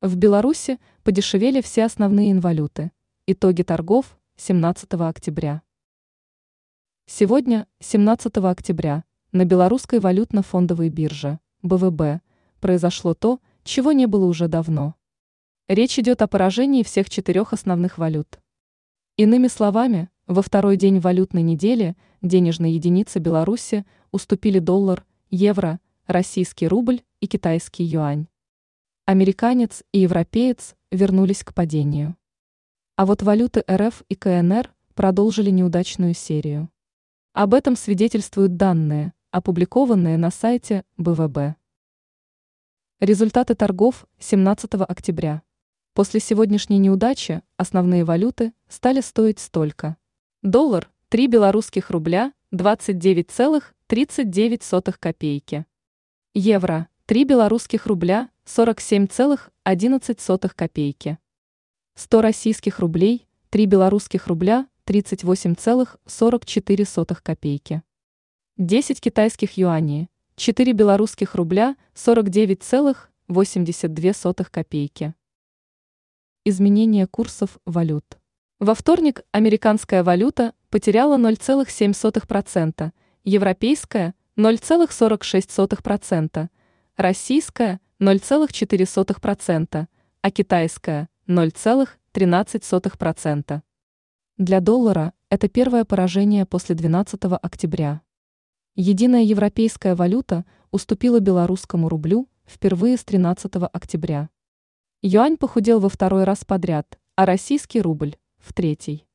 В Беларуси подешевели все основные инвалюты. Итоги торгов 17 октября. Сегодня, 17 октября, на белорусской валютно-фондовой бирже, БВБ, произошло то, чего не было уже давно. Речь идет о поражении всех четырех основных валют. Иными словами, во второй день валютной недели денежные единицы Беларуси уступили доллар, евро, российский рубль и китайский юань американец и европеец вернулись к падению. А вот валюты РФ и КНР продолжили неудачную серию. Об этом свидетельствуют данные, опубликованные на сайте БВБ. Результаты торгов 17 октября. После сегодняшней неудачи основные валюты стали стоить столько. Доллар – 3 белорусских рубля 29,39 копейки. Евро – 3 белорусских рубля 47,11 копейки. 100 российских рублей, 3 белорусских рубля, 38,44 копейки. 10 китайских юаней, 4 белорусских рубля, 49,82 копейки. Изменение курсов валют. Во вторник американская валюта потеряла 0,7%, европейская – 0,46%, российская – 0,4%, а китайская – 0,13%. Для доллара это первое поражение после 12 октября. Единая европейская валюта уступила белорусскому рублю впервые с 13 октября. Юань похудел во второй раз подряд, а российский рубль – в третий.